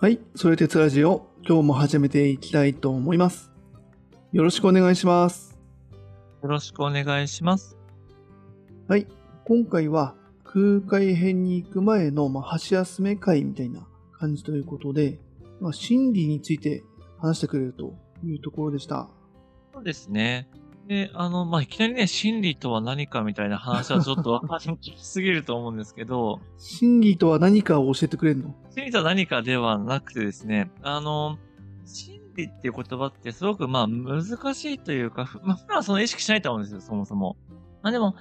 はい、それ鉄ラジオ、今日も始めていきたいと思います。よろしくお願いします。よろしくお願いします。はい、今回は空海編に行く前の、まあ、箸休め会みたいな感じということで、まあ、心理について話してくれるというところでした。そうですね。で、あの、まあ、いきなりね、心理とは何かみたいな話はちょっとわかりにくすぎると思うんですけど、心理とは何かを教えてくれるの？心理とは何かではなくてですね、あの、心理っていう言葉ってすごくまあ難しいというか、ふまあ普段はその意識しないと思うんですよ、そもそも。まあでも、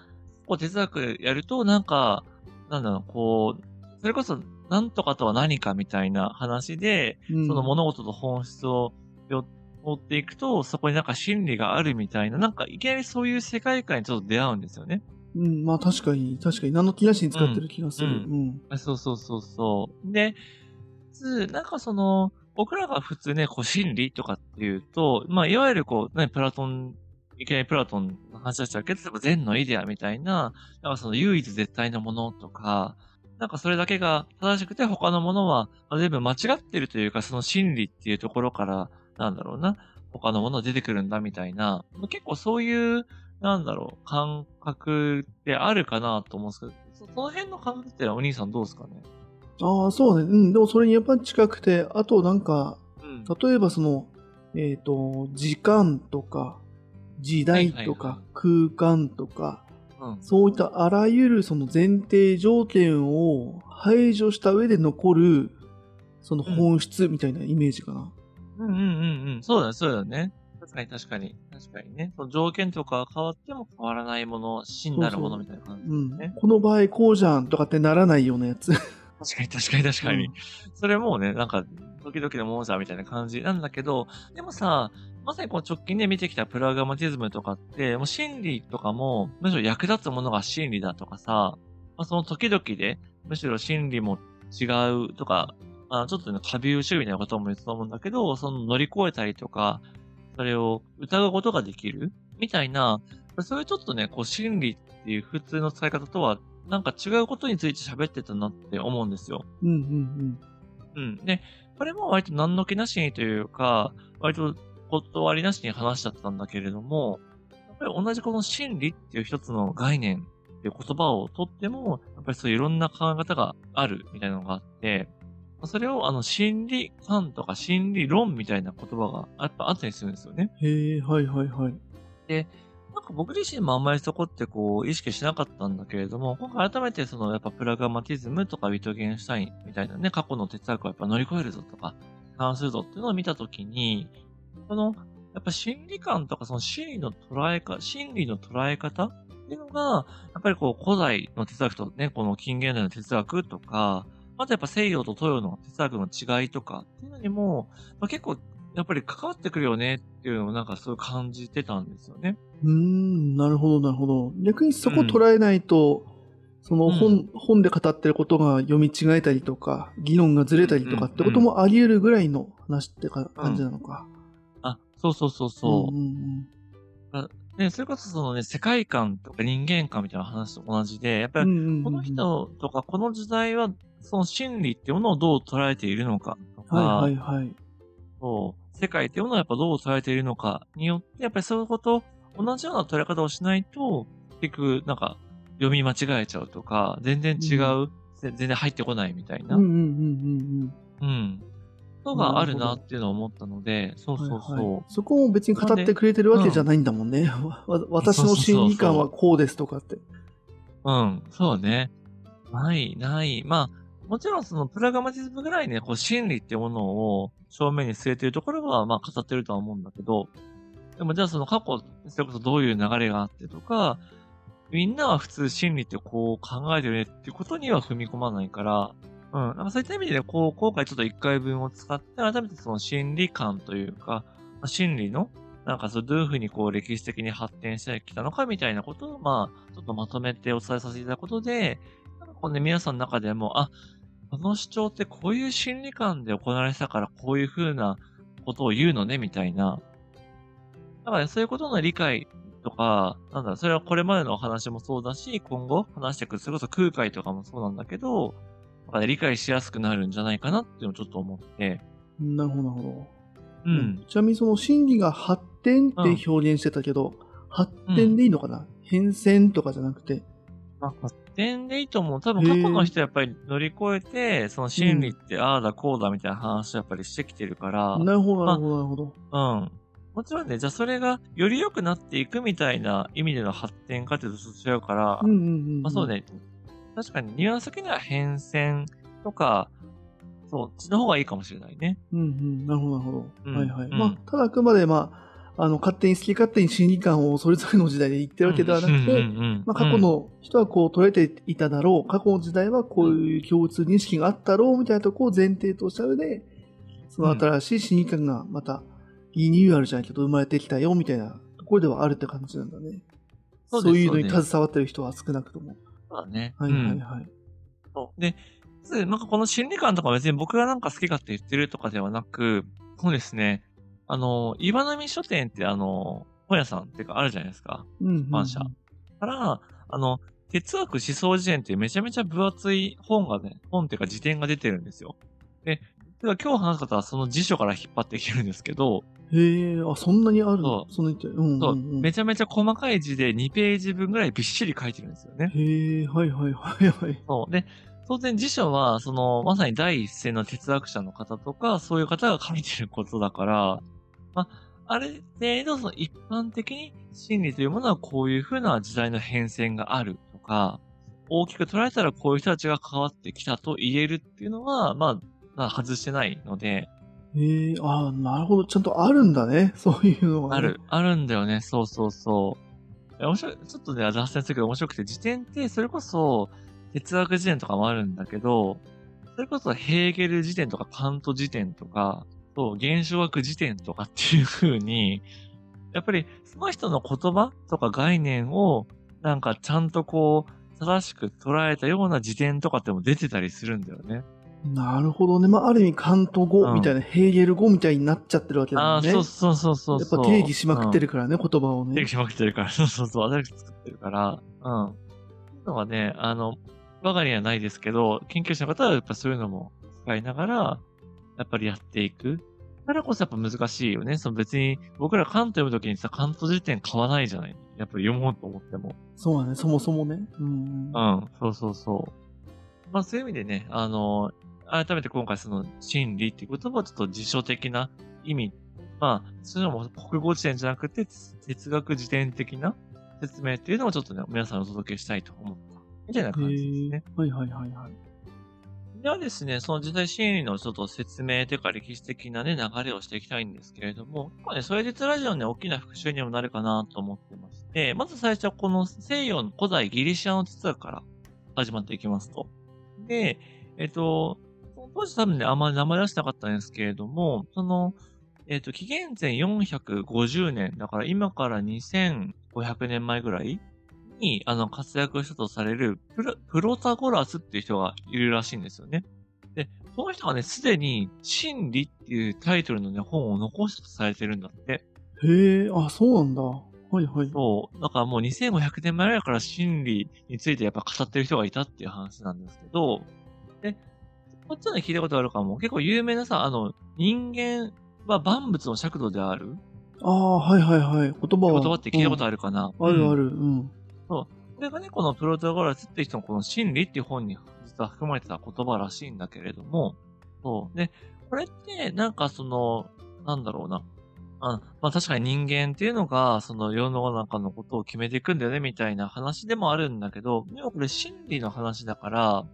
こう哲学やるとなんか、なんだろう、こう、それこそ何とかとは何かみたいな話で、うん。その物事と本質をよ追っていくと、そこになんか真理があるみたいな、なんかいきなりそういう世界観にちょっと出会うんですよね。うん、まあ確かに、確かに何の気なしに使ってる気がする。ううんん。あそうそうそうそう。で、つなんかその、僕らが普通ね、こう真理とかっていうと、まあいわゆるこう、ね、プラトン、いきなりプラトンの話しちゃうけど、例えば善のイデアみたいな、なんかその唯一絶対のものとか、なんかそれだけが正しくて他のものはまあ全部間違ってるというか、その真理っていうところから、なんだろうな、他のもの出てくるんだみたいな、まあ結構そういう、なんだろう、感覚ってあるかなと思うんですけど、そその辺の感覚ってお兄さんどうですかね？ああ、そうね。うん、でもそれにやっぱり近くて、あとなんか、うん。例えばその、えっ、と、時間とか、時代とか、空間とか、うん。そういったあらゆるその前提条件を排除した上で残る、その本質みたいなイメージかな。うんうんうんうん。そうだね、そうだね。確かに確かに。確かにね。その条件とか変わっても変わらないもの、真なるものみたいな感じうん。ね。この場合こうじゃんとかってならないようなやつ。確かに確かに確かに。うんそれもうね、なんか、時々のものじゃみたいな感じなんだけど、でもさ、まさにこの直近で見てきたプラグマティズムとかって、もう心理とかも、むしろ役立つものが真理だとかさ、まあ、その時々で、むしろ真理も違うとか、あちょっとね、過敏主義みたいなことも言ってたと思うんだけど、その乗り越えたりとか、それを疑うことができるみたいな、そういうちょっとね、こう心理っていう普通の使い方とは、なんか違うことについて喋ってたなって思うんですよ。うんうんうん。で、これも割と何の気なしにというか、割と断りなしに話しちゃったんだけれども、やっぱり同じこの真理っていう一つの概念っていう言葉をとっても、やっぱりそういういろんな考え方があるみたいなのがあって、それをあの心理観とか心理論みたいな言葉がやっぱあったりするんですよね。うん。へえ、はいはいはい。なんか僕自身もあんまりそこってこう意識しなかったんだけれども、今回改めてそのやっぱプラグマティズムとかウィトゲンシュタインみたいなね、過去の哲学をやっぱ乗り越えるぞとか、関するぞっていうのを見たときに、その、やっぱ心理観とかその心理の捉えか、心理の捉え方っていうのが、やっぱりこう古代の哲学とね、この近現代の哲学とか、あとやっぱ西洋と東洋の哲学の違いとかっていうのにも、まあ、結構やっぱり関わってくるよねっていうのをなんかそう感じてたんですよね。うーん、なるほどなるほど。逆にそこ捉えないと、その本、うん本で語ってることが読み違えたりとか、議論がずれたりとかってこともあり得るぐらいの話ってか感じなのか。あ、そうそうそうそう。んんね、それこそそのね、世界観とか人間観みたいな話と同じで、やっぱり、うんうんうんうんこの人とかこの時代は、その真理っていうものをどう捉えているのかとか、はいはいはい。そう世界っていうものをやっぱどう捉えているのかによって、やっぱりそういうこと、同じような捉え方をしないと、結局、なんか、読み間違えちゃうとか、全然違う、ぜ全然入ってこないみたいな、うんうんうんうんうん。のがあるなっていうのを思ったので、そううん。そうそう。はいはいそこも別に語ってくれてるわけじゃないんだもんね。わわ私の心理観はこうですとかって。うん、そうね。ない、ない。まあ、もちろんそのプラグマティズムぐらいね、こう真理っていうものを正面に据えているところは、まあ語ってるとは思うんだけど、でもじゃあその過去、それこそどういう流れがあってとか、みんなは普通真理ってこう考えてるねっていうことには踏み込まないから、うん。なんかそういった意味で、こう、今回ちょっと一回分を使って、改めてその心理観というか、まあ心理の、なんかそう、どういうふうにこう歴史的に発展してきたのかみたいなことを、まあ、ちょっとまとめてお伝えさせていただくことで、なんかこうね、皆さんの中でも、あ、この主張ってこういう心理観で行われてたから、こういうふうなことを言うのね、みたいな。だからね、そういうことの理解とか、なんだろう、それはこれまでのお話もそうだし、今後話していく、それこそ空海とかもそうなんだけど、とかで理解しやすくなるんじゃないかなっていうのをちょっと思って。なるほど、なるほど。うん。ちなみにその心理が発展って表現してたけど、発展でいいのかな、変遷とかじゃなくて。まあ、発展でいいと思う。多分過去の人はやっぱり乗り越えて、その心理ってああだこうだみたいな話をやっぱりしてきてるから、なるほど、なるほど、なるほど。うん。もちろんね、じゃあそれがより良くなっていくみたいな意味での発展かっていうと違うから、うんうんうん。まあそう。ね。確かにニュアンス的には変遷とか、そう、そっちの方がいいかもしれないね。うんうん。なるほど、なるほど。うんはいはい。うんまあ、ただあくまで、まあ、あの、勝手に好き勝手に心理観をそれぞれの時代で言ってるわけではなくて、うんうんうんまあ、過去の人はこう捉えていただろう、過去の時代はこういう共通認識があったろうみたいなところを前提とした上で、その新しい心理観がまたリニューアルじゃないけど生まれてきたよみたいなところではあるって感じなんだね。そですそうういうのに携わってる人は少なくとも。そうだね。はいはいうんはい。そうで、まずなんかこの心理観とか別に僕がなんか好き勝手言ってるとかではなく、そうですね。あの、岩波書店ってあの、本屋さんっていうかあるじゃないですか。うんうんうん反射から、あの、哲学思想辞典っていうめちゃめちゃ分厚い本がね、本っていうか辞典が出てるんですよ。で、今日話す方はその辞書から引っ張ってきてるんですけど、へえ、あ、そんなにあるの？そそんなにって。うんうんそう、うん。めちゃめちゃ細かい字で2ページ分ぐらいびっしり書いてるんですよね。へえ、はいはいはいはい。そう。で、当然辞書は、その、まさに第一線の哲学者の方とか、そういう方が書いてることだから、まあ、ある程度、その一般的に真理というものはこういうふうな時代の変遷があるとか、大きく捉えたらこういう人たちが関わってきたと言えるっていうのは、まあ、まあ、外してないので、へえ、あなるほど。ちゃんとあるんだね。そういうのが、ね。ある、あるんだよね。そうそうそう。面白い、ちょっとね、脱線するけど面白くて、辞典ってそれこそ哲学辞典とかもあるんだけど、それこそヘーゲル辞典とかカント辞典とか、そう、現象学辞典とかっていう風に、やっぱりその人の言葉とか概念を、なんかちゃんとこう、正しく捉えたような辞典とかっても出てたりするんだよね。なるほどね。まあ、ある意味、カント語みたいな、ヘーゲル語みたいになっちゃってるわけだああ、もんね。そうそうそうそうそう。やっぱ定義しまくってるるからね、言葉をね。定義しまくってるから、そうそうそう、新しく作ってるから、うん。のはね、あの、我が家にはないですけど、研究者の方はやっぱそういうのも使いながら、やっぱりやっていく。だからこそやっぱ難しいよね。その別に、僕ら関東読むときにさ、関東辞典買わないじゃないやっぱり読もうと思っても。そうだね、そもそもね。うん。うん、そうそうそう。まあそういう意味でね、あの、改めて今回その真理っていう言葉はちょっと辞書的な意味、まあ、そういうのも国語辞典じゃなくて哲学辞典的な説明っていうのをちょっとね、皆さんにお届けしたいと思った。みたいなへ感じですね。え。はいはいはいはい。ではですね、その時代心理のちょっと説明というか歴史的なね、流れをしていきたいんですけれども、今ね、それ実ラジオのね、大きな復習にもなるかなと思ってまして、まず最初はこの西洋の古代ギリシアの哲学から始まっていきますと。で、えっと、当時多分ね、あんまり名前出してなかったんですけれども、その、えっと、紀元前450年、だから今から2500年前ぐらいに、あの、活躍したとされるプロ、プロタゴラスっていう人がいるらしいんですよね。で、その人がね、すでに、真理っていうタイトルのね、本を残したとされてるんだって。へえ、あ、そうなんだ。はいはい。そう。だからもう2500年前ぐらいから真理についてやっぱ語ってる人がいたっていう話なんですけど、で、こっちはね、聞いたことあるかも。結構有名なさ、あの、人間は万物の尺度であるああ、はいはいはい。言葉は。言葉って聞いたことあるかな、る。うんあるある。うん。そうこれがね、このプロタゴラスって人のこの真理っていう本に実は含まれてた言葉らしいんだけれども、そう。で、これって、なんかその、なんだろうな。あまあ確かに人間っていうのが、その世の中のことを決めていくんだよね、みたいな話でもあるんだけど、でもこれ真理の話だから、やっ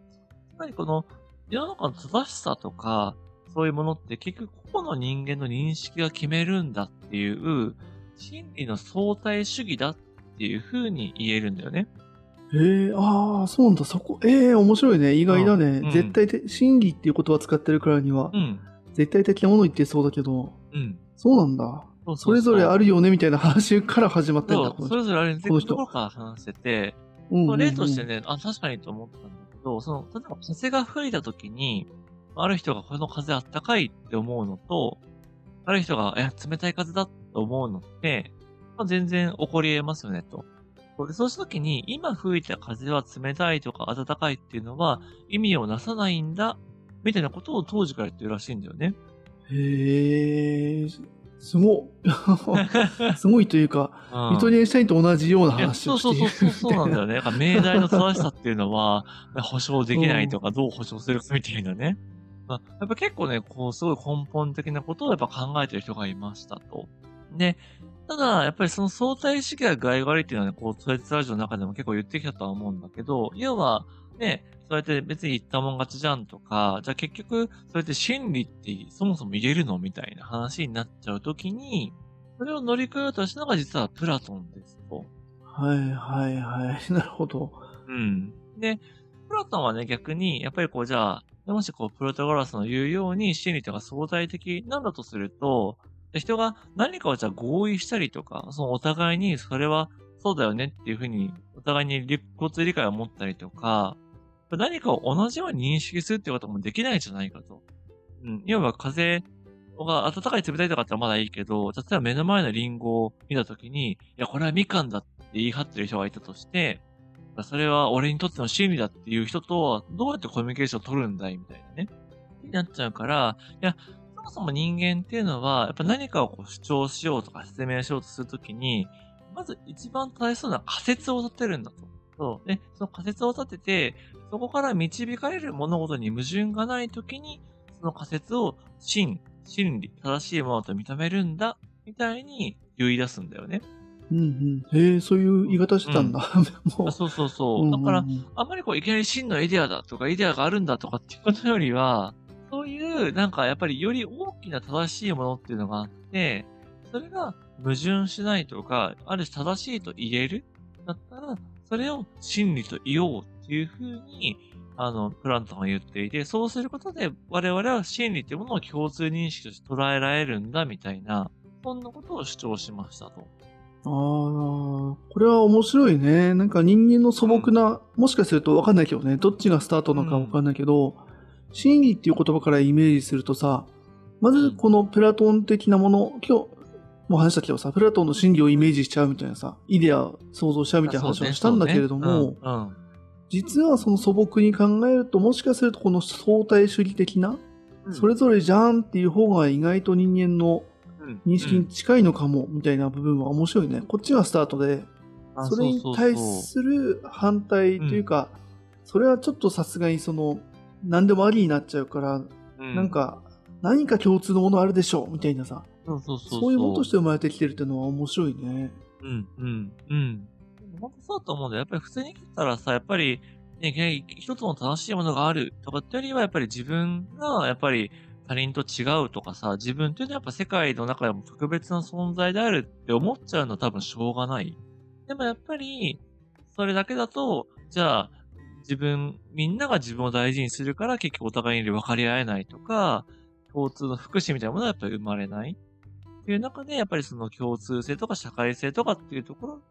ぱりこの世の中の正しさとか、そういうものって結局個々の人間の認識が決めるんだっていう、真理の相対主義だっていう風に言えるんだよね。へえ、ああ、そうなんだ。そこ、ええ面白いね。意外だね。うん絶対的、真理っていう言葉使ってるからには、うん。絶対的なもの言ってそうだけど、うん。そうなんだ。それぞれあるるよね、みたいな話から始まってんだ。それぞれあるんで、この人ところから話してて、うんうんうん例としてね、あ、確かにと思ったんだけど、その、例えば風が吹いた時に、ある人がこの風あったかいって思うのと、ある人が、いや、冷たい風だって思うのって、まあ、全然起こり得ますよね、と。でそうしたときに、今吹いた風は冷たいとか暖かいっていうのは意味をなさないんだ、みたいなことを当時から言ってるらしいんだよね。へえ、すごい。すごいというか、うんミトリエンシュタインと同じような話をしてるそそうそうそうなんだよね。なんか命題の正しさっていうのは、保証できないとか、どう保証するかみたいなね。まあ、やっぱ結構ね、こう、すごい根本的なことをやっぱ考えてる人がいましたと。で、ただ、やっぱりその相対主義が具合が悪いっていうのはね、こう、トレッツラジオの中でも結構言ってきたとは思うんだけど、要は、ね、そうやって別に言ったもん勝ちじゃんとか、じゃあ結局、そうやって真理ってそもそも言えるのみたいな話になっちゃうときに、それを乗り越えようとしたのが実はプラトンですと。はいはいはい。なるほど。うん。で、プラトンはね、逆に、やっぱりこう、じゃあ、もしこう、プロタゴラスの言うように、真理とか相対的なんだとすると、で人が何かをじゃあ合意したりとか、そのお互いにそれはそうだよねっていうふうに、お互いに理交通理解を持ったりとか、何かを同じように認識するっていうこともできないんじゃないかと。うん。要は風が暖かい冷たいとかってまだいいけど、例えば目の前のリンゴを見たときに、いや、これはみかんだって言い張ってる人がいたとして、それは俺にとっての真理だっていう人とはどうやってコミュニケーションを取るんだいみたいなね。になっちゃうから、いや、もそも人間っていうのは、やっぱ何かをこう主張しようとか説明しようとするときに、まず一番正しそうな仮説を立てるんだと。そう。で、その仮説を立てて、そこから導かれる物事に矛盾がないときに、その仮説を真、真理、正しいものと認めるんだ、みたいに言い出すんだよね。うんうん。へえ、そういう言い方してたんだ。もあそうそうそう。うんだからうん、うんあんまりこう、いきなり真のイデアだとか、イデアがあるんだとかっていうことよりは、そういう、なんかやっぱりより大きな正しいものっていうのがあって、それが矛盾しないとか、ある種正しいと言えるだったら、それを真理と言おうっていうふうに、あの、プラントンが言っていて、そうすることで我々は真理っていうものを共通認識として捉えられるんだみたいな、そんなことを主張しましたと。ああ、これは面白いね。なんか人間の素朴な、もしかするとわかんないけどね、どっちがスタートなのかわかんないけど、真理っていう言葉からイメージするとさ、まずこのプラトン的なもの、今日も話したけどさ、プラトンの真理をイメージしちゃうみたいなさ、イデア想像しちゃうみたいな話をしたんだけれども、そうねそうね実はその素朴に考えると、もしかするとこの相対主義的な、うん、それぞれじゃんっていう方が意外と人間のうん。認識に近いのかも、みたいな部分は面白いね。こっちがスタートで、あそれに対する反対というか、それはちょっとさすがにその、何でもありになっちゃうから、うんなんか、何か共通のものあるでしょうみたいなさ、そうそうそうそういうものとして生まれてきてるっていうのは面白いね。うん、うん、うん。本当そうだと思うんだよ。やっぱり普通に生きたらさ、やっぱり、ね、一つの正しいものがあるとかってよりは、やっぱり自分が、やっぱり他人と違うとかさ、自分っていうのはやっぱ世界の中でも特別な存在であるって思っちゃうのは多分しょうがない。でもやっぱり、それだけだと、じゃあ、自分、みんなが自分を大事にするから結局お互いに分かり合えないとか、共通の福祉みたいなものはやっぱり生まれない。っていう中で、やっぱりその共通性とか社会性とかっていうところ、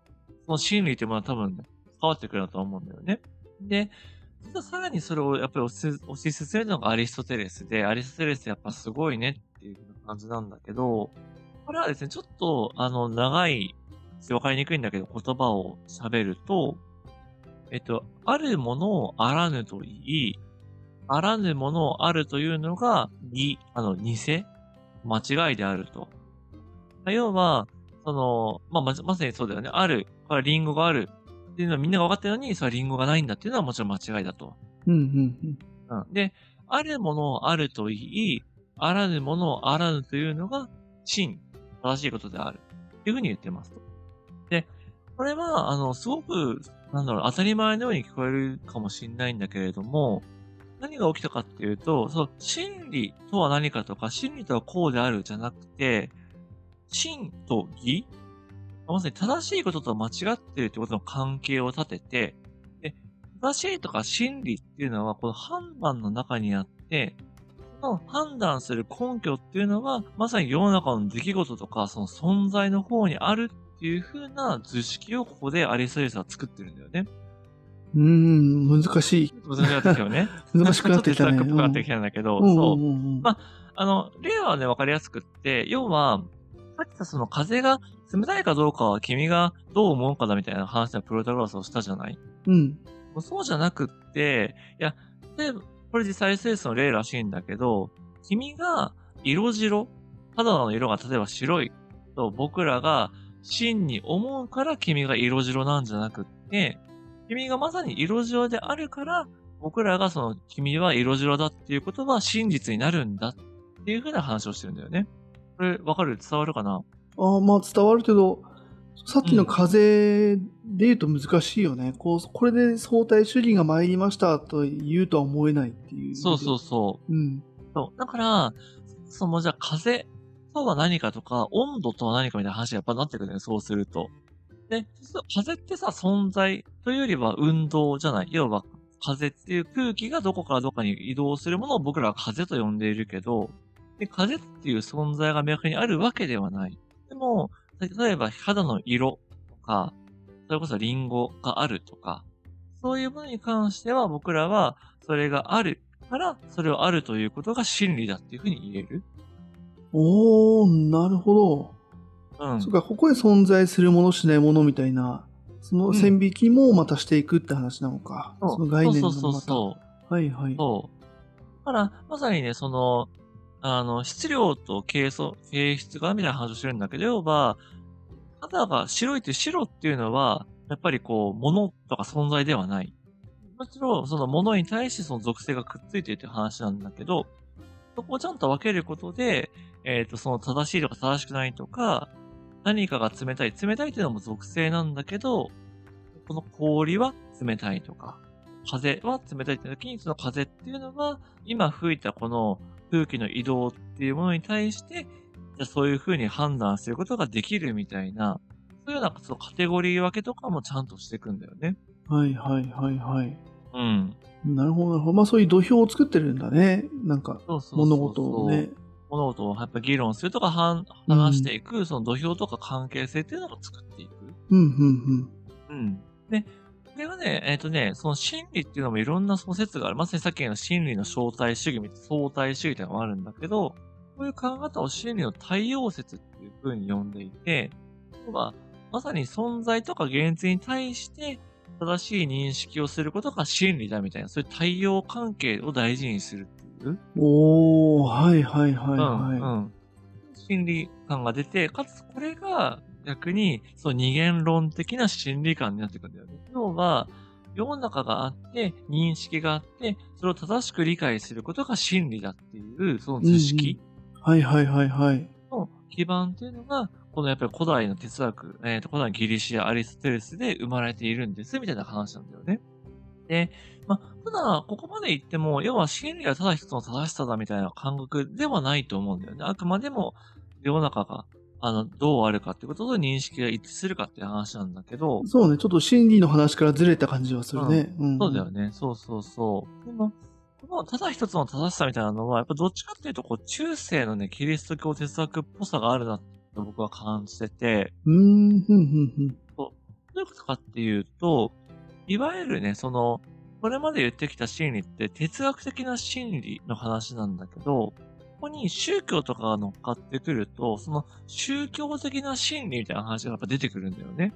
その心理っていうものは多分、ね、変わってくるなと思うんだよね。で、実はさらにそれをやっぱり推し進めるのがアリストテレスで、アリストテレスやっぱすごいねっていう感じなんだけど、これはですね、ちょっと、あの、長い、わかりにくいんだけど言葉を喋ると、えっと、あるものをあらぬと言い、あらぬものをあるというのが、に、あの、偽間違いであると。要は、その、まあ、ま、まさにそうだよね。ある。これはリンゴがある。っていうのはみんなが分かってるのに、それはリンゴがないんだっていうのはもちろん間違いだと。うんうんうん。うん。で、あるものをあると言い、あらぬものをあらぬというのが、真、正しいことである。っていうふうに言ってますと。で、これは、あの、すごく、なんだろう、当たり前のように聞こえるかもしれないんだけれども、何が起きたかっていうと、その、真理とは何かとか、真理とはこうであるじゃなくて、真と義まさに正しいことと間違ってるということの関係を立てて、で、正しいとか真理っていうのは、この判断の中にあって、その判断する根拠っていうのは、まさに世の中の出来事とか、その存在の方にあるっていう風な図式をここでアリストテレスは作ってるんだよね。うーん、難しい。難しくなってきたよね。難しくなってきたね。ちょっと深くなってきたんだけど、うんそう。まあの、例はね、わかりやすくって、要は、さっきさ、その風が冷たいかどうかは君がどう思うかだみたいな話でプロタグラスをしたじゃない？うん。そうじゃなくって、いや、例えば、これ実際 SS の例らしいんだけど、君が色白、肌の色が例えば白いと僕らが真に思うから君が色白なんじゃなくって、君がまさに色白であるから、僕らがその君は色白だっていうことは真実になるんだっていうふうな話をしてるんだよね。これわかる？伝わるかな？ああ、まあ伝わるけど、さっきの風で言うと難しいよね。こう、これで相対主義が参りましたと言うとは思えないっていう。そうそうそう。う。うん。そう。だから、そのじゃあ風とは何かとか、温度とは何かみたいな話がやっぱなってくるね、そうすると。で、風ってさ、存在というよりは運動じゃない。要は、風っていう空気がどこからどこかに移動するものを僕らは風と呼んでいるけど、で風っていう存在が明確にあるわけではない。でも、例えば肌の色とか、それこそリンゴがあるとか、そういうものに関しては僕らはそれがあるから、それをあるということが真理だっていうふうに言える。おー、なるほど。うん。そっか、ここで存在するものしないものみたいな、その線引きもまたしていくって話なのか。そうその概念のそうまた。そうそう。はいはい。そう。だから、まさにね、その、あの、質量と形素、形質がみたいな話をしてるんだけど、要は、肌が白いって白っていうのは、やっぱりこう、物とか存在ではない。もちろん、その物に対してその属性がくっついているって話なんだけど、そこをちゃんと分けることで、えっ、と、その正しいとか正しくないとか、何かが冷たい。冷たいっていうのも属性なんだけど、この氷は冷たいとか、風は冷たいって時に、その風っていうのは、今吹いたこの空気の移動っていうものに対して、じゃあそういう風に判断することができるみたいな、そういうようなそのカテゴリー分けとかもちゃんとしていくんだよね。はいはいはいはい。うん。なるほどなるほど。まあそういう土俵を作ってるんだね。なんか、そうそうそうそう物事をやっぱ議論するとか、話していく、その土俵とか関係性っていうのを作っていく。うんうんうん。で、これはね、えっ、とね、その心理っていうのもいろんなその説がある。まさにさっきの心理の正体主義みたいな、相対主義っていうのがあるんだけど、こういう考え方を心理の対応説っていう風に呼んでいて、要は、まさに存在とか現実に対して正しい認識をすることが心理だみたいな、そういう対応関係を大事にするっていう。うん。おー、はいはいはいうん、はい。うん。心理感が出て、かつこれが逆に、その二元論的な心理観になってくるんだよね。要は、世の中があって、認識があって、それを正しく理解することが真理だっていう、その図式はいはいはいはい。の基盤っていうのが、このやっぱり古代の哲学、えっ、と、古代のギリシア、アリストテレスで生まれているんです、みたいな話なんだよね。で、まあ、ただ、ここまで言っても、要は真理はただ一つの正しさだみたいな感覚ではないと思うんだよね。あくまでも、世の中が、あの、どうあるかってことと認識が一致するかっていう話なんだけど、そうね、ちょっと心理の話からずれた感じはするね。うん。そうだよね。そうそうそう。でも、このただ一つの正しさみたいなのは、やっぱどっちかっていうと、こう、中世のね、キリスト教哲学っぽさがあるなって僕は感じてて、うーん、ふんふんふん。どういうことかっていうと、いわゆるね、その、これまで言ってきた心理って哲学的な心理の話なんだけど、ここに宗教とかが乗っかってくると、その宗教的な心理みたいな話がやっぱ出てくるんだよね。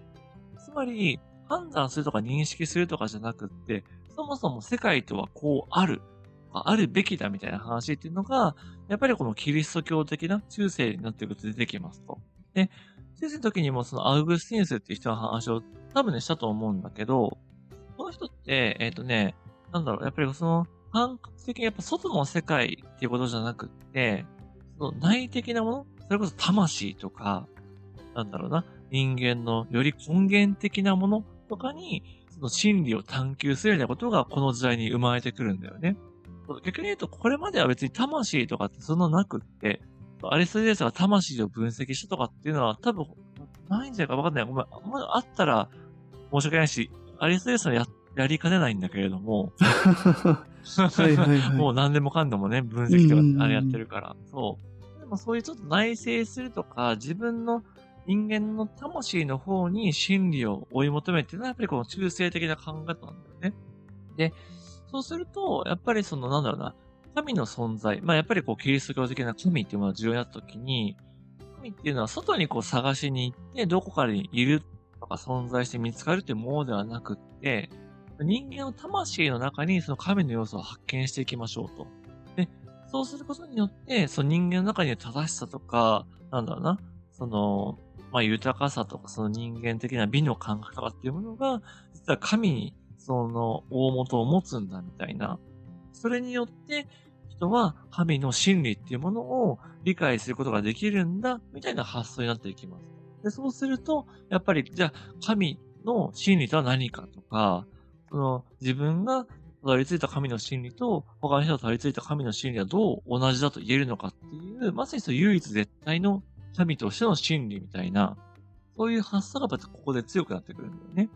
つまり、判断するとか認識するとかじゃなくって、そもそも世界とはこうある、あるべきだみたいな話っていうのが、やっぱりこのキリスト教的な中世になっていくと出てきますと。で、中世の時にもそのアウグスティヌスっていう人の話を多分ねしたと思うんだけど、この人って、えっ、とね、なんだろう、やっぱりその感覚的にやっぱ外の世界っていうことじゃなくって、その内的なものそれこそ魂とか、なんだろうな、人間のより根源的なものとかに、その真理を探求するようなことがこの時代に生まれてくるんだよね。逆に言うと、これまでは別に魂とかってそんななくって、アリストテレスが魂を分析したとかっていうのは多分ないんじゃないかわかんない。ごめん。まあ、あったら申し訳ないし、アリストテレスのややりかねないんだけれども、はいはいはい。もう何でもかんでもね、分析とかあれやってるから。そう。でもそういうちょっと内省するとか、自分の人間の魂の方に真理を追い求めてるのはやっぱりこの中性的な考え方なんだよね。で、そうすると、やっぱりそのなんだろうな、神の存在、まあやっぱりこうキリスト教的な神っていうものが重要になった時に、神神っていうのは外にこう探しに行って、どこかにいるとか存在して見つかるっていうものではなくって、人間の魂の中にその神の要素を発見していきましょうと。で、そうすることによって、その人間の中には正しさとか、なんだろうな、その、まあ豊かさとか、その人間的な美の感覚とかっていうものが、実は神にその大元を持つんだみたいな。それによって、人は神の真理っていうものを理解することができるんだ、みたいな発想になっていきます。で、そうすると、やっぱり、じゃあ、神の真理とは何かとか、その、自分がたどり着いた神の真理と、他の人がたどり着いた神の真理はどう同じだと言えるのかっていう、まさにその唯一絶対の神としての真理みたいな、そういう発想がやっぱここで強くなってくるんだよね。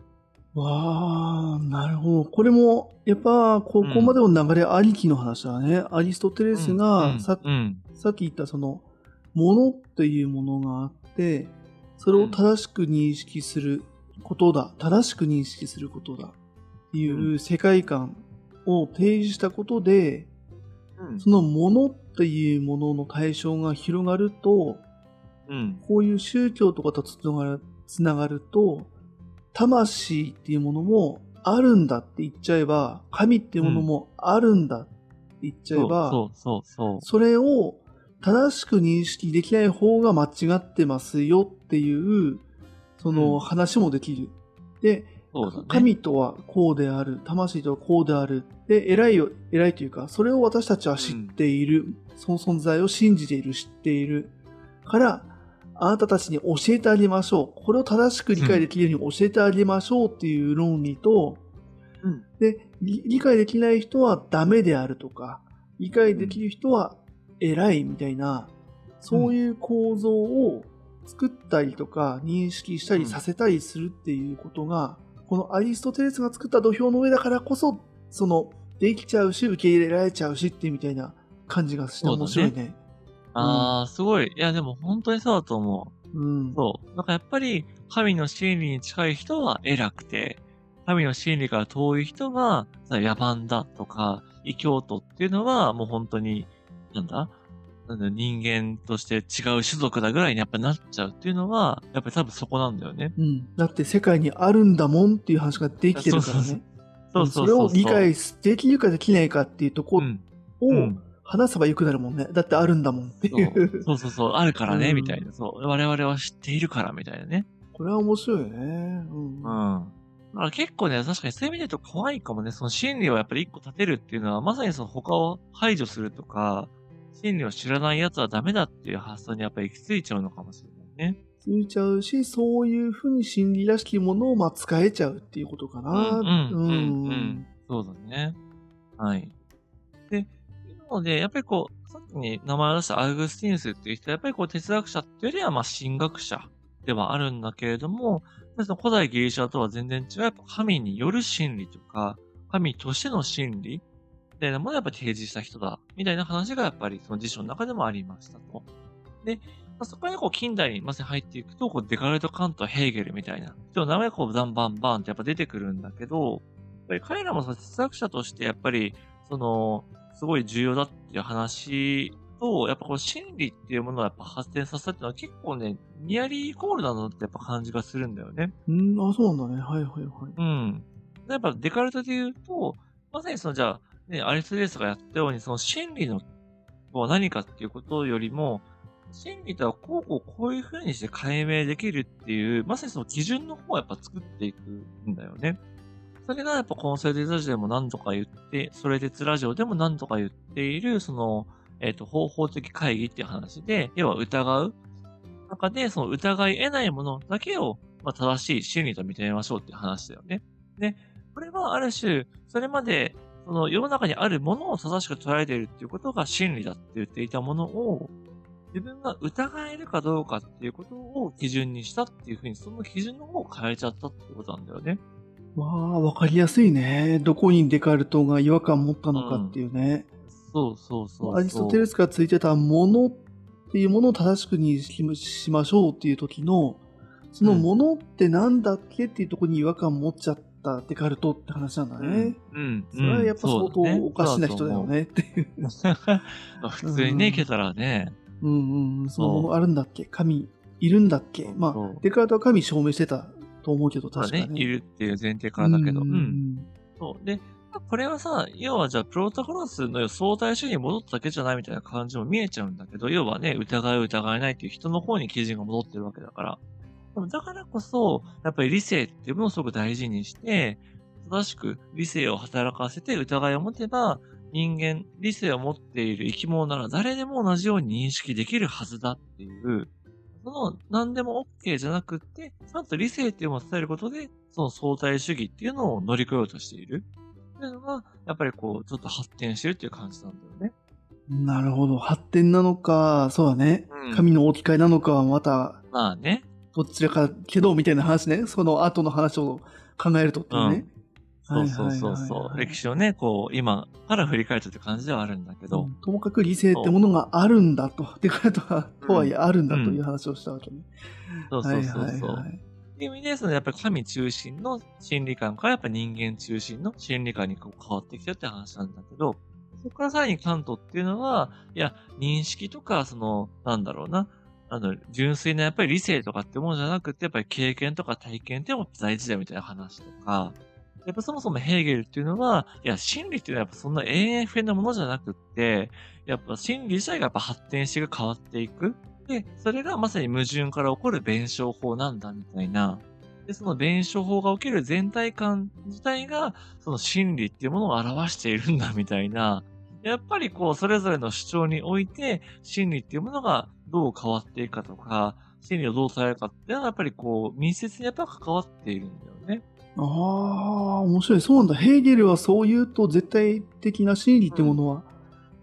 わあ、なるほど。これも、やっぱ、ここまでの流れありきの話だね。うん、アリストテレスがさ、うん、さっき言ったその、ものっていうものがあって、それを正しく認識することだ。正しく認識することだ。っていう世界観を提示したことで、うん、そのものっていうものの対象が広がると、うん、こういう宗教とかとつながるつながると、魂っていうものもあるんだって言っちゃえば、神っていうものもあるんだって言っちゃえば、そうそうそうそれを正しく認識できない方が間違ってますよっていう、その話もできる。で、ね、神とはこうである、魂とはこうである。で、偉いよ、偉いというか、それを私たちは知っている。うん、その存在を信じている、知っている。から、あなたたちに教えてあげましょう。これを正しく理解できるように教えてあげましょうっていう論理と、うん、で、理解できない人はダメであるとか、理解できる人は偉いみたいな、そういう構造を作ったりとか認識したりさせたりするっていうことが、このアリストテレスが作った土俵の上だからこそ、その、できちゃうし、受け入れられちゃうしってみたいな感じがして面白いね。ああ、すごい。いや、でも本当にそうだと思う。うん。そう。なんかやっぱり、神の真理に近い人は偉くて、神の真理から遠い人が、野蛮だとか、異教徒っていうのは、もう本当に、なんだ？なんだ人間として違う種族だぐらいにやっぱなっちゃうっていうのは、やっぱり多分そこなんだよね。うん。だって世界にあるんだもんっていう話ができてるからね。そうそうそう。それを理解できるかできないかっていうところを、話せば良くなるもんね。だってあるんだもんっていう。そうそうそうあるからね、うん、みたいな。そう。我々は知っているから、みたいなね。これは面白いよね。うん。うん。だから結構ね、確かにそういう意味で言うと怖いかもね。その心理をやっぱり一個立てるっていうのは、まさにその他を排除するとか、心理を知らない奴はダメだっていう発想にやっぱり行き着いちゃうのかもしれないね。ついちゃうし、そういうふうに心理らしきものをまあ使えちゃうっていうことかな。うん、うん、うん、うん。そうだね。はい。で、なので、やっぱりこう、さっきに名前を出したアウグスティヌスっていう人は、やっぱりこう哲学者っていうよりは、まあ神学者ではあるんだけれども、その古代ギリシャとは全然違う、やっぱ神による真理とか、神としての真理みたいなものをやっぱ提示した人だ、みたいな話がやっぱりその辞書の中でもありましたと。で、まあ、そこにこう近代にまさに入っていくと、こうデカルト・カント、ヘーゲルみたいな人の名前がこうバンバンバンってやっぱ出てくるんだけど、やっぱり彼らも哲学者としてやっぱり、その、すごい重要だっていう話と、やっぱこの心理っていうものをやっぱ発展させたっていうのは結構ね、ニアリーイコールだなってやっぱ感じがするんだよね。うん、あ、そうなんだね。はいはいはい。うん。やっぱデカルトで言うと、まさにそのじゃあ、ね、アリストレースがやったように、その心理のは何かっていうことよりも、心理とはこうこうこういう風にして解明できるっていう、まさにその基準の方をやっぱ作っていくんだよね。それがやっぱこのセレラジオでも何度か言って、それ鉄ラジオでも何度か言っている、その、えっ、ー、と、方法的会議っていう話で、要は疑う中で、その疑い得ないものだけを、まあ、正しい真理と認めましょうっていう話だよね。で、これはある種、それまで、その世の中にあるものを正しく捉えているっていうことが真理だって言っていたものを、自分が疑えるかどうかっていうことを基準にしたっていうふうに、その基準の方を変えちゃったってことなんだよね。まあ、わかりやすいね。どこにデカルトが違和感を持ったのかっていうね。うん、そうそうそうアリストテレスがついてたものっていうものを正しく認識しましょうっていう時の、そのものってなんだっけっていうところに違和感を持っちゃったデカルトって話なんだね。うん。うん、それはやっぱ相当おかしな人だよねっていう。普通にね、いけたらね。うんうんうん、そのあるんだっけ？神いるんだっけ？まあ、デカルトは神証明してたと思うけど、確かに、ね。いるっていう前提からだけど。うんそう。で、これはさ、要はじゃあ、プロタゴラスの相対主義に戻っただけじゃないみたいな感じも見えちゃうんだけど、要はね、疑いを疑えないっていう人の方に基準が戻ってるわけだから。だからこそ、やっぱり理性っていうものをすごく大事にして、正しく理性を働かせて疑いを持てば、人間、理性を持っている生き物なら誰でも同じように認識できるはずだっていう、その何でも OK じゃなくって、ちゃんと理性っていうのを伝えることで、その相対主義っていうのを乗り越えようとしている。っていうのが、やっぱりこう、ちょっと発展してるっていう感じなんだよね。なるほど。発展なのか、そうだね。うん神の置き換えなのかはまた、まあね。どちらかけど、みたいな話ね。その後の話を考えるとっていうね。そうそうそうそう。歴史をね、こう、今から振り返るとって感じではあるんだけど、うんともかく理性ってものがあるんだと。デカルトは、とはいえあるんだという話をしたわけね。そうそうそうそう。はいはいはいっていう意味で、そのやっぱり神中心の心理観からやっぱ人間中心の心理観にこう変わってきたって話なんだけど、そこからさらにカントっていうのは、いや、認識とか、その、なんだろうな、あの、純粋なやっぱり理性とかってものじゃなくて、やっぱり経験とか体験っても大事だみたいな話とか、やっぱそもそもヘーゲルっていうのは、いや、真理っていうのはやっぱそんな永遠不変なものじゃなくって、やっぱ真理自体がやっぱ発展して変わっていく。で、それがまさに矛盾から起こる弁証法なんだみたいな。で、その弁証法が起きる全体感自体が、その真理っていうものを表しているんだみたいな。やっぱりこう、それぞれの主張において、真理っていうものがどう変わっていくかとか、真理をどう伝えるかっていうのはやっぱりこう、密接にやっぱ関わっているんだよね。ああ、面白い。そうなんだ。ヘーゲルはそう言うと絶対的な真理ってものは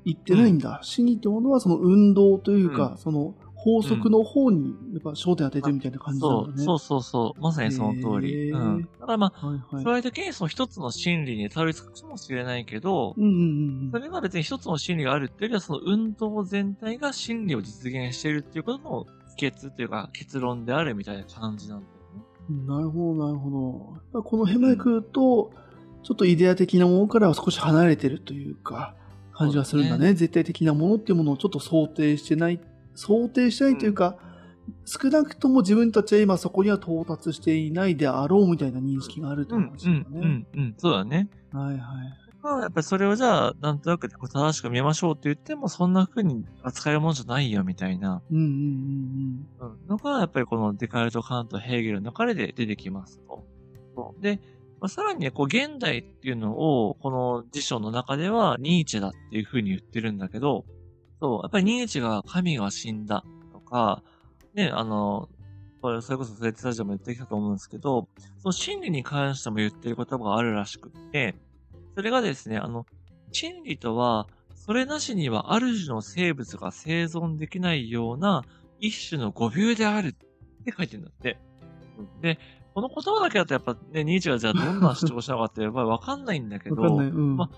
言ってないんだ。真理ってものはその運動というか、うんその法則の方にやっぱ焦点当ててるみたいな感じなんだね。そう、そうそうそう。まさにその通り。うん。だからまあ、はいはい。そういう時にその一つの真理にたどり着くかもしれないけど、うんうんうんそれが別に一つの真理があるっていうよりは、その運動全体が真理を実現しているっていうことの秘訣というか結論であるみたいな感じなんだよね。うん。なるほど、なるほど。このヘマイクと、ちょっとイデア的なものからは少し離れてるというか、感じがするんだそうね。絶対的なものっていうものをちょっと想定してない、想定してないというか、少なくとも自分たちは今そこには到達していないであろうみたいな認識があるってうん、うん話だ、うね。ん、うん。そうだね。はいはい。まあやっぱりそれをじゃあ、なんとなく正しく見ましょうって言っても、そんな風に扱えるもんじゃないよみたいな、うんうんうんうん、のが、やっぱりこのデカルト・カント・ヘーゲルの中で出てきますと。で、まあ、さらにね、こう、現代っていうのを、この辞書の中では、ニーチェだっていう風に言ってるんだけど、そう、やっぱりニーチェが神が死んだとか、ね、あの、これ、それこそスレッツスタジオも言ってきたと思うんですけど、その真理に関しても言ってる言葉があるらしくって、それがですね、あの、真理とは、それなしにはある種の生物が生存できないような一種の語尾であるって書いてるんだって。で、この言葉だけだとやっぱね、ニーチェがじゃあどんな主張したのかってやっぱりわかんないんだけうん。ど。うん。ま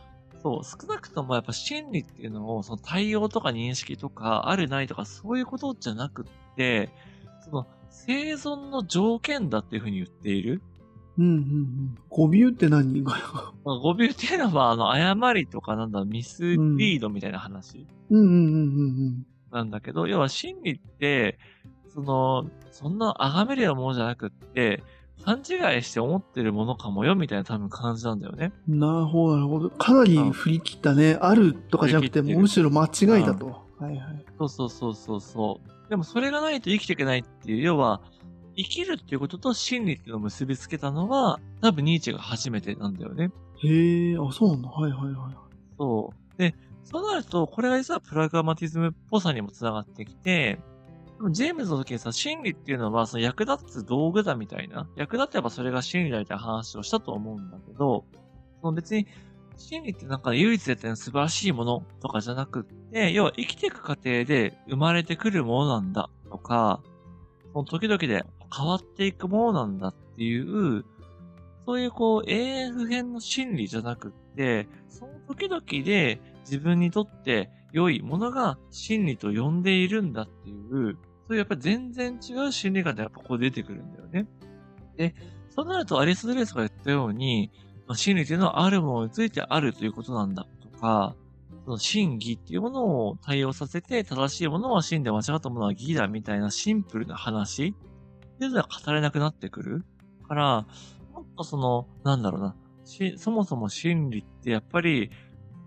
そう、少なくともやっぱ真理っていうのを、その対応とか認識とか、あるないとか、そういうことじゃなくって、その生存の条件だっていうふうに言っている。うんうんうん。語尾って何 まあ、語尾っていうのは、あの、誤りとかなんだ、ミスリードみたいな話うんうんうんうんなんだけど、要は真理って、その、そんな崇めるようなものじゃなくって、勘違いして思ってるものかもよ、みたいな多分感じなんだよね。うん。なるほど、なるほど。かなり振り切ったね。あるとかじゃなくて、むしろ間違いだと。はいはい。そうそうそうそうそう。でもそれがないと生きていけないっていう、要は、生きるっていうことと真理っていうのを結びつけたのは、多分ニーチェが初めてなんだよね。へえ、あ、そうなんだ。はいはいはい。そう。で、そうなると、これが実はプラグマティズムっぽさにもつながってきて、ジェームズの時にさ、真理っていうのは、その役立つ道具だみたいな、役立てばそれが真理だみたいな話をしたと思うんだけど、その別に、真理ってなんか唯一絶対の素晴らしいものとかじゃなくって、要は生きていく過程で生まれてくるものなんだとか、その時々で変わっていくものなんだっていう、そういうこう永遠不変の真理じゃなくって、その時々で自分にとって良いものが真理と呼んでいるんだっていう、そういうやっぱり全然違う心理観でやっぱこう出てくるんだよね。で、そうなるとアリストテレスが言ったように、まあ真理というのはあるものについてあるということなんだとか、その真偽っていうものを対応させて、正しいものは真で間違ったものは偽だみたいなシンプルな話っていうのは語れなくなってくるから、もっとその、なんだろうな、そもそも真理ってやっぱり、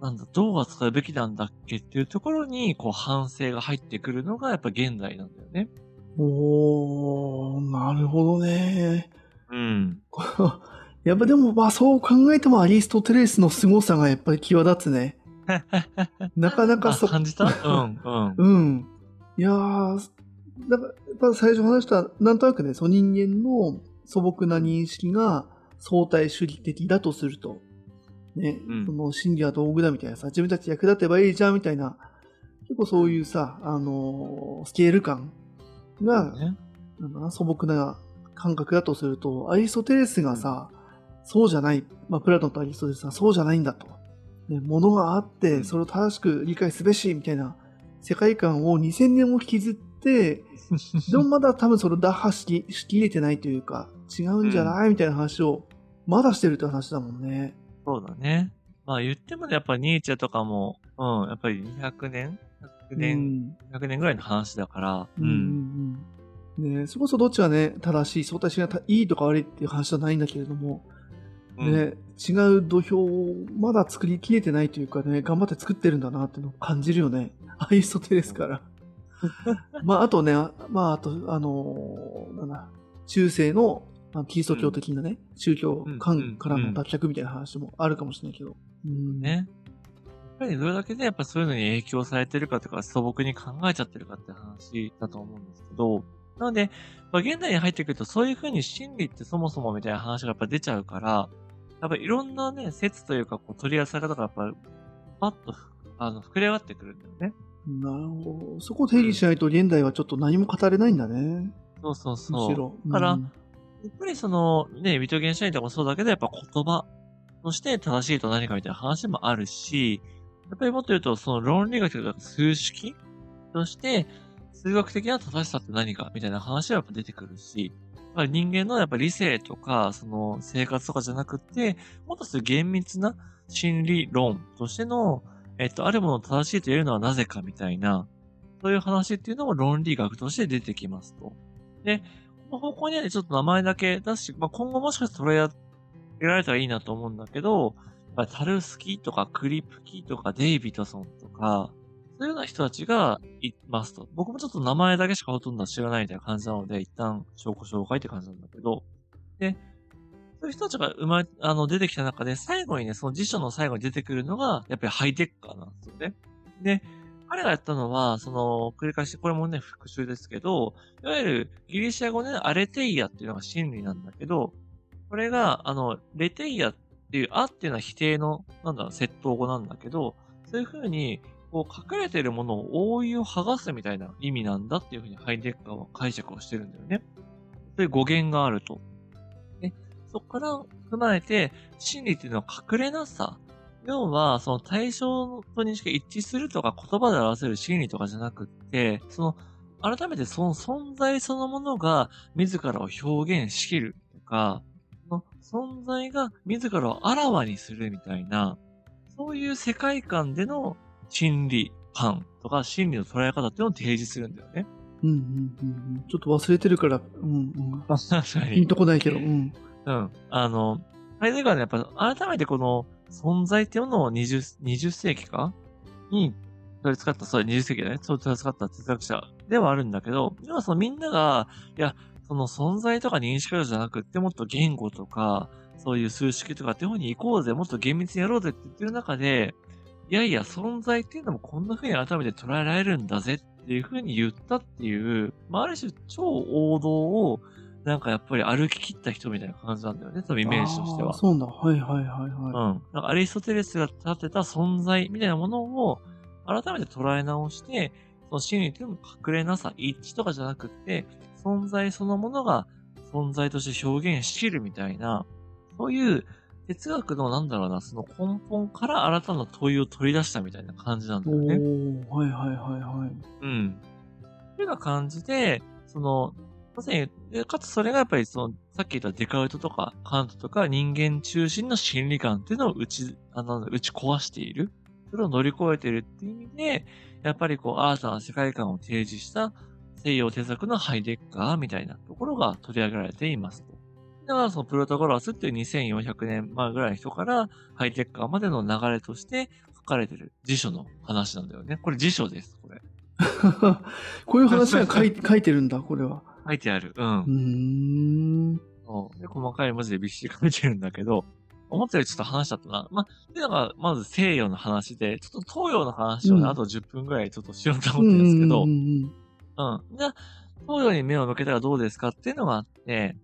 なんだ、どう扱うべきなんだっけっていうところに、こう、反省が入ってくるのが、やっぱ現代なんだよね。おー、なるほどね。うん。やっぱでも、まあそう考えてもアリストテレスの凄さがやっぱり際立つね。なかなかそ、感じた？うん、うん。うん。いやー、だから、やっぱ最初話した、なんとなくね、その人間の素朴な認識が相対主義的だとすると、ね、うん、その真理は道具だみたいなさ、自分たち役立てばいいじゃんみたいな、結構そういうさ、あのー、スケール感が、ね、なん素朴な感覚だとすると、アリストテレスがさ、うん、そうじゃない、まあ、プラトンとアリストテレスはそうじゃないんだと。ね、ものがあって、それを正しく理解すべし、みたいな世界観を2000年も引きずって、でもまだ多分それを打破しきしきれてないというか、違うんじゃない、みたいな話を、まだしてるって話だもんね。そうだね。まあ言ってもね、やっぱニーチェとかも、うん、やっぱり200年 ?100 年、うん、100年ぐらいの話だから、うん。うんうん、ねそこそどっちがね、正しい、相対しがいいとか悪いっていう話じゃないんだけれども、ね、うん、違う土俵をまだ作りきれてないというかね、頑張って作ってるんだなっていうのを感じるよね。アイソテレスから。まあ、あとね、まあ、あと、あのー、なんだ、中世のまあ、キリスト教的なね、うん、宗教観からの脱却みたいな話もあるかもしれないけど。うん、ね。やっぱりどれだけでやっぱそういうのに影響されてるかとか素朴に考えちゃってるかって話だと思うんですけど、なので、まあ、現代に入ってくるとそういうふうに真理ってそもそもみたいな話がやっぱ出ちゃうから、やっぱりいろんなね、説というかこう取り扱い方がやっぱパッとあの膨れ上がってくるんだよね。なるほど。そこを定義しないと現代はちょっと何も語れないんだね。そうそうそう。むしろ。だから、やっぱりその、ね、ビトゲンシャインとかもそうだけど、やっぱ言葉として正しいと何かみたいな話もあるし、やっぱりもっと言うと、その論理学とか数式として、数学的な正しさって何かみたいな話はやっぱ出てくるし、やっぱ人間のやっぱ理性とか、その生活とかじゃなくて、もっとそういう厳密な心理論としての、えっと、あるものを正しいと言えるのはなぜかみたいな、そういう話っていうのも論理学として出てきますと。で、の方向にはね、ちょっと名前だけ出し、まあ、今後もしかしたら取りられたらいいなと思うんだけど、やっぱタルスキーとかクリプキーとかデイビトソンとか、そういうような人たちがいますと。僕もちょっと名前だけしかほとんど知らないみたいな感じなので、一旦証拠紹介って感じなんだけど、で、そういう人たちが生まれ、あの、出てきた中で、最後にね、その辞書の最後に出てくるのが、やっぱりハイテッカーなんですよね。で、彼がやったのは、その、繰り返し、これもね、復習ですけど、いわゆるギリシア語で、ね、アレテイアっていうのが真理なんだけど、これが、あの、レテイアっていう、あっていうのは否定の、なんだろう、窃盗語なんだけど、そういうふうに、こう、書かれてるものを覆いを剥がすみたいな意味なんだっていうふうにハイデッカーは解釈をしてるんだよね。そういう語源があると。ね、そこから踏まえて、真理っていうのは隠れなさ要は、その対象と認識が一致するとか言葉で表せる心理とかじゃなくって、その、改めてその存在そのものが自らを表現しきるとか、その存在が自らをあらわにするみたいな、そういう世界観での心理観とか心理の捉え方っていうのを提示するんだよね。うんうんうんちょっと忘れてるから、うんうん。確かに。ピンとこないけど、うん。うん。あの、ハイデガーね、やっぱ改めてこの存在っていうのを20、20世紀か？に取り使った、そう、20世紀だね。取り使った哲学者ではあるんだけど、要はそのみんなが、いや、その存在とか認識じゃなくって、もっと言語とか、そういう数式とかっていう方に行こうぜ、もっと厳密にやろうぜって言ってる中で、いやいや、存在っていうのもこんな風に改めて捉えられるんだぜっていう風に言ったっていう、まあ、ある種超王道をなんかやっぱり歩き切った人みたいな感じなんだよね、そのイメージとしては。そうだ。はいはいはいはい。うん。なんかアリストテレスが立てた存在みたいなものを改めて捉え直して、その真理っていうのも隠れなさ、一致とかじゃなくって、存在そのものが存在として表現しきるみたいな、そういう哲学のなんだろうな、その根本から新たな問いを取り出したみたいな感じなんだよね。おはいはいはいはい。うん。というような感じで、その、まさに、かつそれがやっぱりその、さっき言ったデカウトとかカントとか人間中心の心理観っていうのを打ち、あの、打ち壊している。それを乗り越えてるっていう意味で、やっぱりこう、アーサーな世界観を提示した西洋哲学のハイデッカーみたいなところが取り上げられていますと。だからそのプロトゴラスっていう2400年前ぐらいの人からハイテッカーまでの流れとして書かれてる辞書の話なんだよね。これ辞書です、これ。こういう話が書い 書いてるんだ、これは。書いてある。う。うんーん。そうで細かい文字でびっしり書いてるんだけど、思ったよりちょっと話しちゃったな。まあ、っていうのが、まず西洋の話で、ちょっと東洋の話をね、うんあと10分ぐらいちょっとしようと思ってるんですけど、ううんん。うんじゃあ、東洋に目を向けたらどうですかっていうのがあって、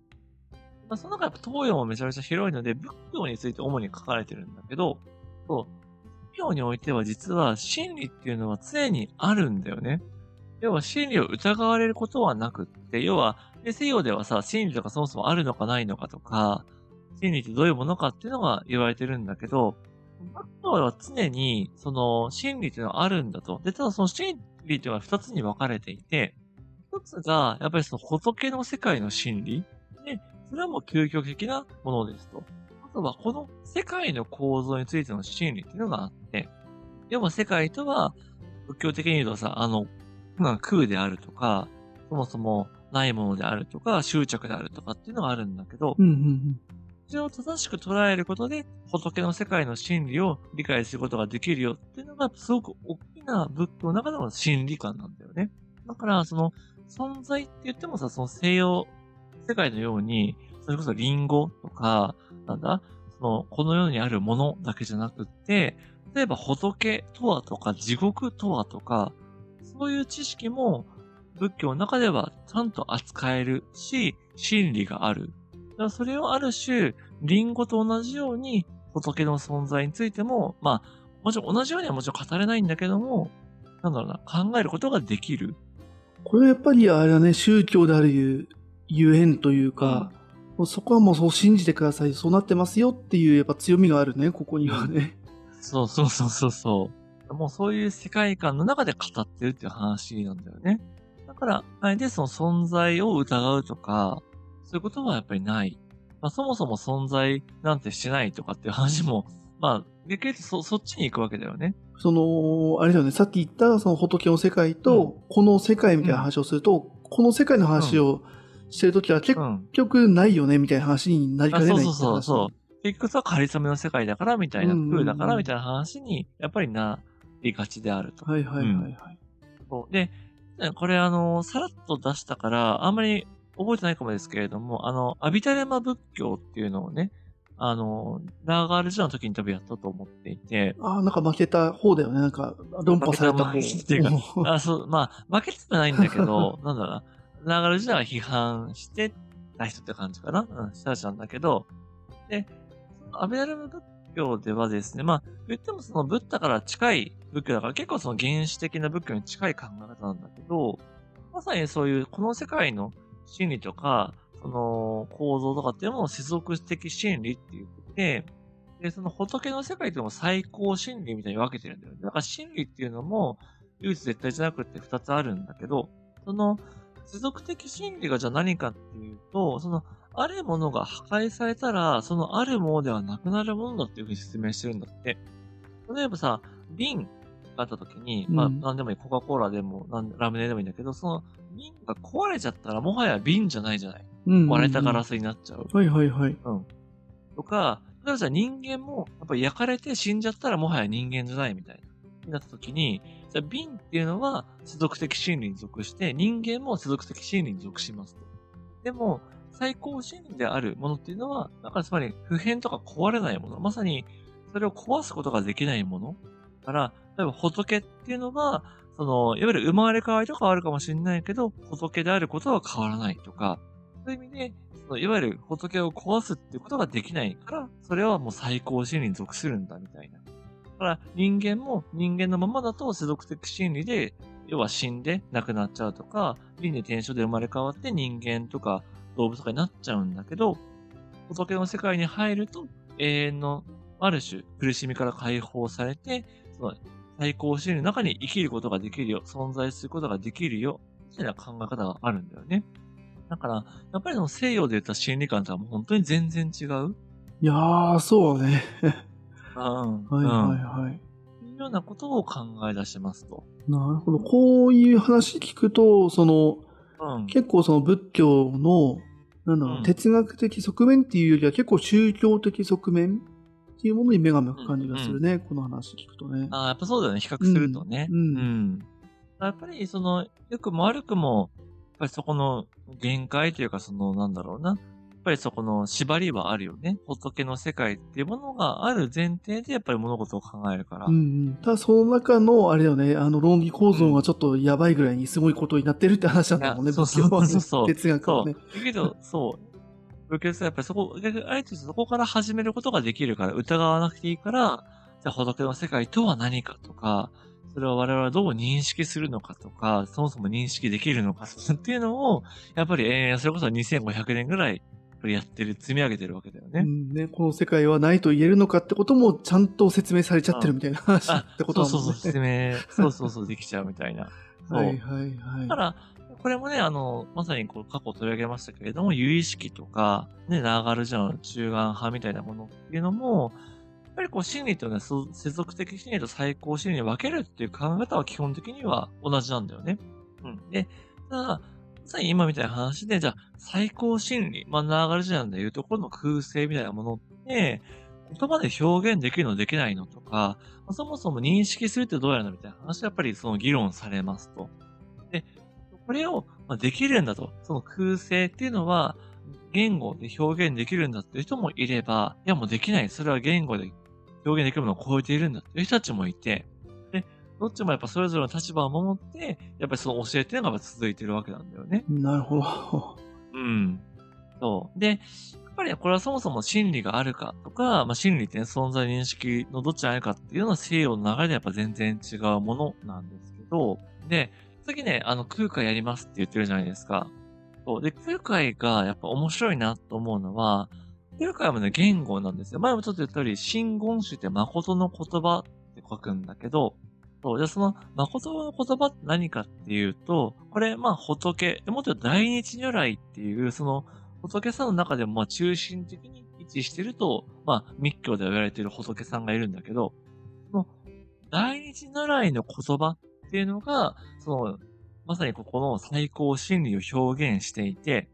まあ、その中やっぱ東洋もめちゃめちゃ広いので、仏教について主に書かれてるんだけど、そう、仏教においては実は真理っていうのは常にあるんだよね。要は真理を疑われることはなくって、要は、西洋ではさ、真理とかそもそもあるのかないのかとか、真理ってどういうものかっていうのが言われてるんだけど、仏教は常に、その、真理っていうのはあるんだと。で、ただその真理っていうのは二つに分かれていて、一つが、やっぱりその仏の世界の真理。で、それはもう究極的なものですと。あとは、この世界の構造についての真理っていうのがあって、要は世界とは、仏教的に言うとさ、あの、まあ空であるとか、そもそもないものであるとか、執着であるとかっていうのがあるんだけど、うんうんそれを正しく捉えることで、仏の世界の真理を理解することができるよっていうのが、すごく大きな仏教の中での真理観なんだよね。だから、その、存在って言ってもさ、その西洋世界のように、それこそリンゴとか、なんだ、その、この世にあるものだけじゃなくって、例えば仏とはとか、地獄とはとか、そういう知識も仏教の中ではちゃんと扱えるし、真理がある。だからそれをある種、リンゴと同じように仏の存在についても、まあ、もちろん同じようにはもちろん語れないんだけども、なんだろうな、考えることができる。これはやっぱりあれだね、宗教であるゆゆえんというか、もうそこはもうそう信じてください、そうなってますよっていうやっぱ強みがあるね、ここにはね。そうそうそうそうそう。もうそういう世界観の中で語ってるっていう話なんだよね。だから、あれでその存在を疑うとか、そういうことはやっぱりない。まあそもそも存在なんてしてないとかっていう話も、まあ、逆に言うとそ、そっちに行くわけだよね。その、あれだよね、さっき言ったその仏の世界と、この世界みたいな話をすると、この世界の話をしてるときは結うん。局ないよね、みたいな話になりかあねないそうそうそうう。そう。結局さ、仮初めの世界だからみたいな、うんうんうん空だからみたいな話に、やっぱりなりがちであると。はいはいはいはい。そう。で、これあの、さらっと出したから、あんまり覚えてないかもですけれども、あの、アビタレマ仏教っていうのをね、あの、ラーガール時代の時に多分やったと思っていて、ああ、なんか負けた方だよね、なんか論破された方。っていうあ、そう、まあ、負けてはないんだけど、なんだろうな、ラーガール時代は批判してた人って感じかな。うん、した人なんだけど、で、アビタレマ仏教ではですね、まあ、言ってもそのブッダから近い仏教だから結構その原始的な仏教に近い考え方なんだけど、まさにそういうこの世界の真理とか、その構造とかっていうのも世俗的真理って言ってて、で、その仏の世界っていうのも最高真理みたいに分けてるんだよね。だから真理っていうのも唯一絶対じゃなくて二つあるんだけど、その世俗的真理がじゃあ何かっていうと、そのあるものが破壊されたら、そのあるものではなくなるものだっていうふうに説明してるんだって。例えばさ、瓶があった時に、まあ、うんなんでもいい、コカ・コーラでも、ラムネでもいいんだけど、その瓶が壊れちゃったらもはや瓶じゃないじゃない。うん割れたガラスになっちゃう。はいはいはい。うん。とか、例えばじゃあ人間も、やっぱ焼かれて死んじゃったらもはや人間じゃないみたいな。になった時に、じゃあ瓶っていうのは世俗的真理に属して、人間も世俗的真理に属しますと。でも、最高真理であるものっていうのは、だからつまり普遍とか壊れないもの。まさに、それを壊すことができないもの。だから、例えば仏っていうのは、その、いわゆる生まれ変わりとかあるかもしれないけど、仏であることは変わらないとか、そういう意味で、そのいわゆる仏を壊すっていうことができないから、それはもう最高真理に属するんだみたいな。だから人間も人間のままだと世俗的真理で、要は死んで亡くなっちゃうとか、輪廻転生で生まれ変わって人間とか動物とかになっちゃうんだけど、仏の世界に入ると永遠のある種苦しみから解放されて、その最高真理の中に生きることができるよ、存在することができるよ、みたいな考え方があるんだよね。だから、やっぱりその西洋で言った心理観とはもう本当に全然違う。いやー、そうね。うん。はいはいうんはい。っていうようなことを考え出しますと。なるほど。こういう話聞くと、その、うん。結構その仏教の、なんだろう、うん哲学的側面っていうよりは結構宗教的側面っていうものに目が向く感じがするね、この話聞くとね。ああ、やっぱそうだよね。比較するとね。うんうんやっぱり、その、良くも悪くも、やっぱりそこの限界というか、その、なんだろうな。やっぱりそこの縛りはあるよね。仏の世界っていうものがある前提で、やっぱり物事を考えるから。うんうん、ただその中の、あれだよね、あの論理構造がちょっとやばいぐらいにすごいことになってるって話なんだもんね、そうそうそうそう哲学。はね。だけど、そう。仏教はやっぱりそこ、逆あえてそこから始めることができるから、疑わなくていいから、じゃあ仏の世界とは何かとか、それを我々はどう認識するのかとか、そもそも認識できるのかっていうのを、やっぱり、えー、それこそ2500年ぐらい、ぱりやってる、積み上げてるわけだよね。うんね、この世界はないと言えるのかってこともちゃんと説明されちゃってるみたいな話あってことそうそうそう、だもんね。説明、そうそうそう、できちゃうみたいな。そ うはいはいはい。だから、これもね、あの、まさにこう過去取り上げましたけれども、有意識とか、ね、ナーガルジャの中間派みたいなものっていうのも、やっぱりこう心理というのはそう世俗的心理と最高心理に分けるっていう考え方は基本的には同じなんだよね。うん。で、ただ、まさに今みたいな話で、じゃあ、最高心理、まあ、ナーガルジャンでいうところの空性みたいなものって、言葉で表現できるのできないのとか、まあそもそも認識するってどうやるのみたいな話はやっぱりその議論されますと。で、これをできるんだと。その空性っていうのは、言語で表現できるんだっていう人もいれば、いやもうできない。それは言語で表現できるものを超えているんだっていう人たちもいて、どっちもやっぱそれぞれの立場を守って、やっぱりその教えっていうのがやっぱ続いてるわけなんだよね。なるほど。うん。そう。で、やっぱりねこれはそもそも真理があるかとか、まあ、真理ってね、存在認識のどっちにあるかっていうのは西洋の流れでやっぱ全然違うものなんですけど、で、次ね、あの空海やりますって言ってるじゃないですか。そう。で、空海がやっぱ面白いなと思うのは、空海もね、言語なんですよ。前もちょっと言った通り、真言宗って誠の言葉って書くんだけど、そう。じゃあその、誠の言葉って何かっていうと、これ、まあ、仏、でもっと大日如来っていう、その、仏さんの中でも、まあ、中心的に位置してると、まあ、密教で言われている仏さんがいるんだけど、その、大日如来の言葉っていうのが、その、まさにここの最高真理を表現していて、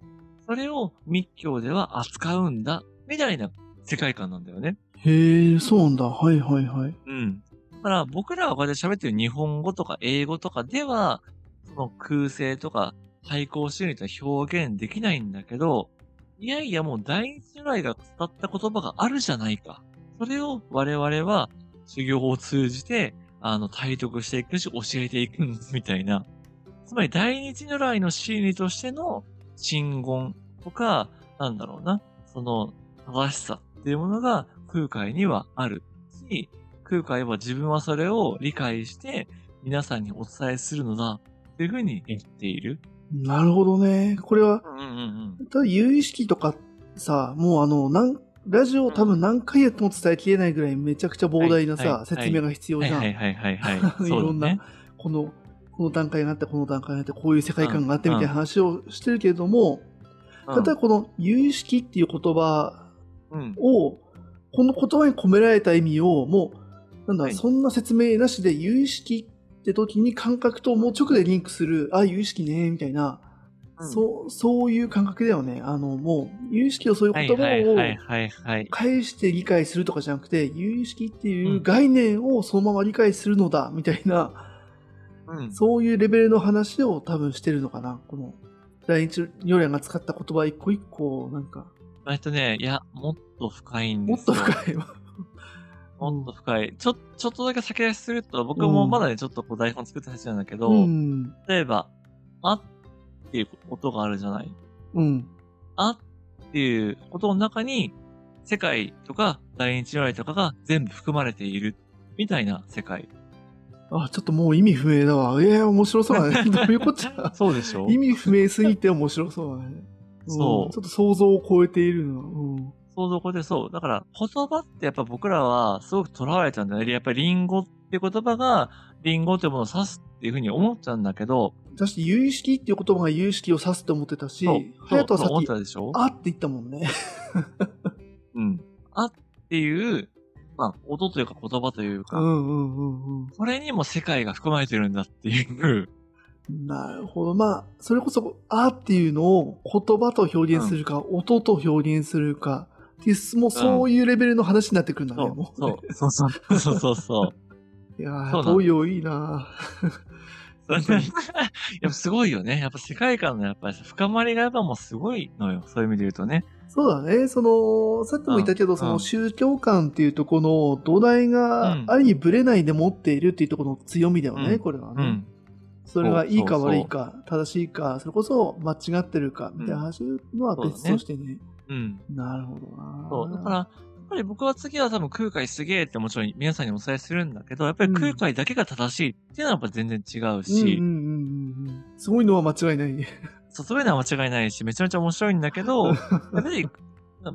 それを密教では扱うんだ、みたいな世界観なんだよね。へえ、そうなんだ。はいはいはい。うん。だから僕らがこうやって喋ってる日本語とか英語とかでは、その空性とか対抗心理とは表現できないんだけど、いやいやもう大日如来が伝った言葉があるじゃないか。それを我々は修行を通じて、あの、体得していくし、教えていくんです、みたいな。つまり大日如来の心理としての真言とか、なんだろうな、その正しさっていうものが空海にはあるし、空海は自分はそれを理解して皆さんにお伝えするのだっていうふうに言っている。なるほどね。これは、うんうんうん。ただ有意識とかさ、もうあの、なんラジオを多分何回やっても伝えきれないぐらいめちゃくちゃ膨大なさ、はいはい説明が必要じゃん。はいはいはいはいはい。ろんな。この、この段階があって、この段階があって、こういう世界観があってみたいな話をしてるけれども、うんただこの有意識っていう言葉うん。を、この言葉に込められた意味を、もう、なんだ、はいそんな説明なしで有意識って時に感覚ともう直でリンクする、あ、有意識ね、みたいな、うんそう、そういう感覚だよね。あの、もう、有意識をそういうはい言葉を。返して理解するとかじゃなくて、有意識っていう概念をそのまま理解するのだ、みたいな、うん。そういうレベルの話を多分してるのかな。この、第一如来が使った言葉一個一個、なんか、えっとね、いや、もっと深いんでもっすよ。と深いわ。もっと深い。ちょ、ちょっとだけ先出しすると、僕もまだね、ちょっとこう台本作った話なんだけど、うん。例えば、あっていう音があるじゃない？うん。あっていうことの中に、世界とか大日如来とかが全部含まれている、みたいな世界。あ、ちょっともう意味不明だわ。ええ面白そうだね。どういうこっちゃ？そうでしょ意味不明すぎて面白そうだね。んそうちょっと想像を超えているの。うん。想像こでそう。だから、言葉ってやっぱ僕らはすごく囚われちゃうんだよね。やっぱりリンゴって言葉が、リンゴっていうものを指すっていうふうに思っちゃうんだけど、確かに有意識っていう言葉が有意識を指すって思ってたし、そう。隼人はさそう思っっき、たでしょ？あって言ったもんね。うん。あっていうまあ、音というか言葉というか、うんうんうんうん。それにも世界が含まれてるんだっていう。なるほど。まあ、それこそ、あっていうのを言葉と表現するか、音と表現するか、っていう、もうそういうレベルの話になってくるんだね、そうも、う。そう、そうそう、そうそうそう。いやー、東洋いいな やっぱすごいよね。やっぱ世界観のやっぱり深まりがやっぱもうすごいのよ。そういう意味で言うとね。そうだね。その、さっきも言ったけど、うんその宗教観っていうところの土台がうんある意味ブレないで持っているっていうところの強みだよね、うんこれはね。うん。それがいいか悪いか、正しいか、それこそ間違ってるか、みたいな話のは別としてね。うん。なるほどな。そう。だから、やっぱり僕は次は多分空海すげえってもちろん皆さんにお伝えするんだけど、やっぱり空海だけが正しいっていうのはやっぱ全然違うし、うんうんうんうんうん。すごいのは間違いない。そうそういうのは間違いないし、めちゃめちゃ面白いんだけど、やっぱり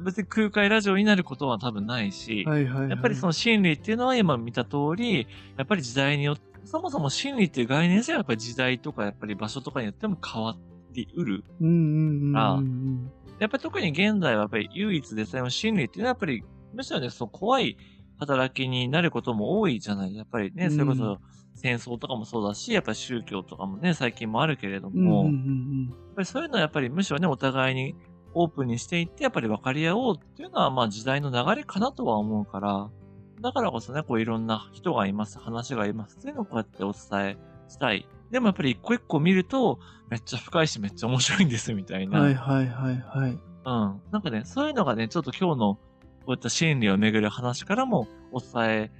別に空海ラジオになることは多分ないし、はいはい、はい。やっぱりその心理っていうのは今見た通り、やっぱり時代によって、そもそも心理っていう概念自体はやっぱり時代とかやっぱり場所とかによっても変わりうる。うんうんうんうんあうん。やっぱり特に現代はやっぱり唯一でさえも心理っていうのはやっぱり、むしろね、その怖い働きになることも多いじゃない。やっぱりね、うんそれこそ戦争とかもそうだし、やっぱり宗教とかもね、最近もあるけれども、やっうんぱりそういうのはやっぱりむしろね、お互いにオープンにしていって、やっぱり分かり合おうっていうのは、まあ時代の流れかなとは思うから、だからこそね、こういろんな人がいます、話がいますっていうのをこうやってお伝えしたい。でもやっぱり一個一個見ると、めっちゃ深いしめっちゃ面白いんですみたいうん。な。はいはいはいはい。うん。なんかね、そういうのがね、ちょっと今日のこういった心理をめぐる話からもお伝え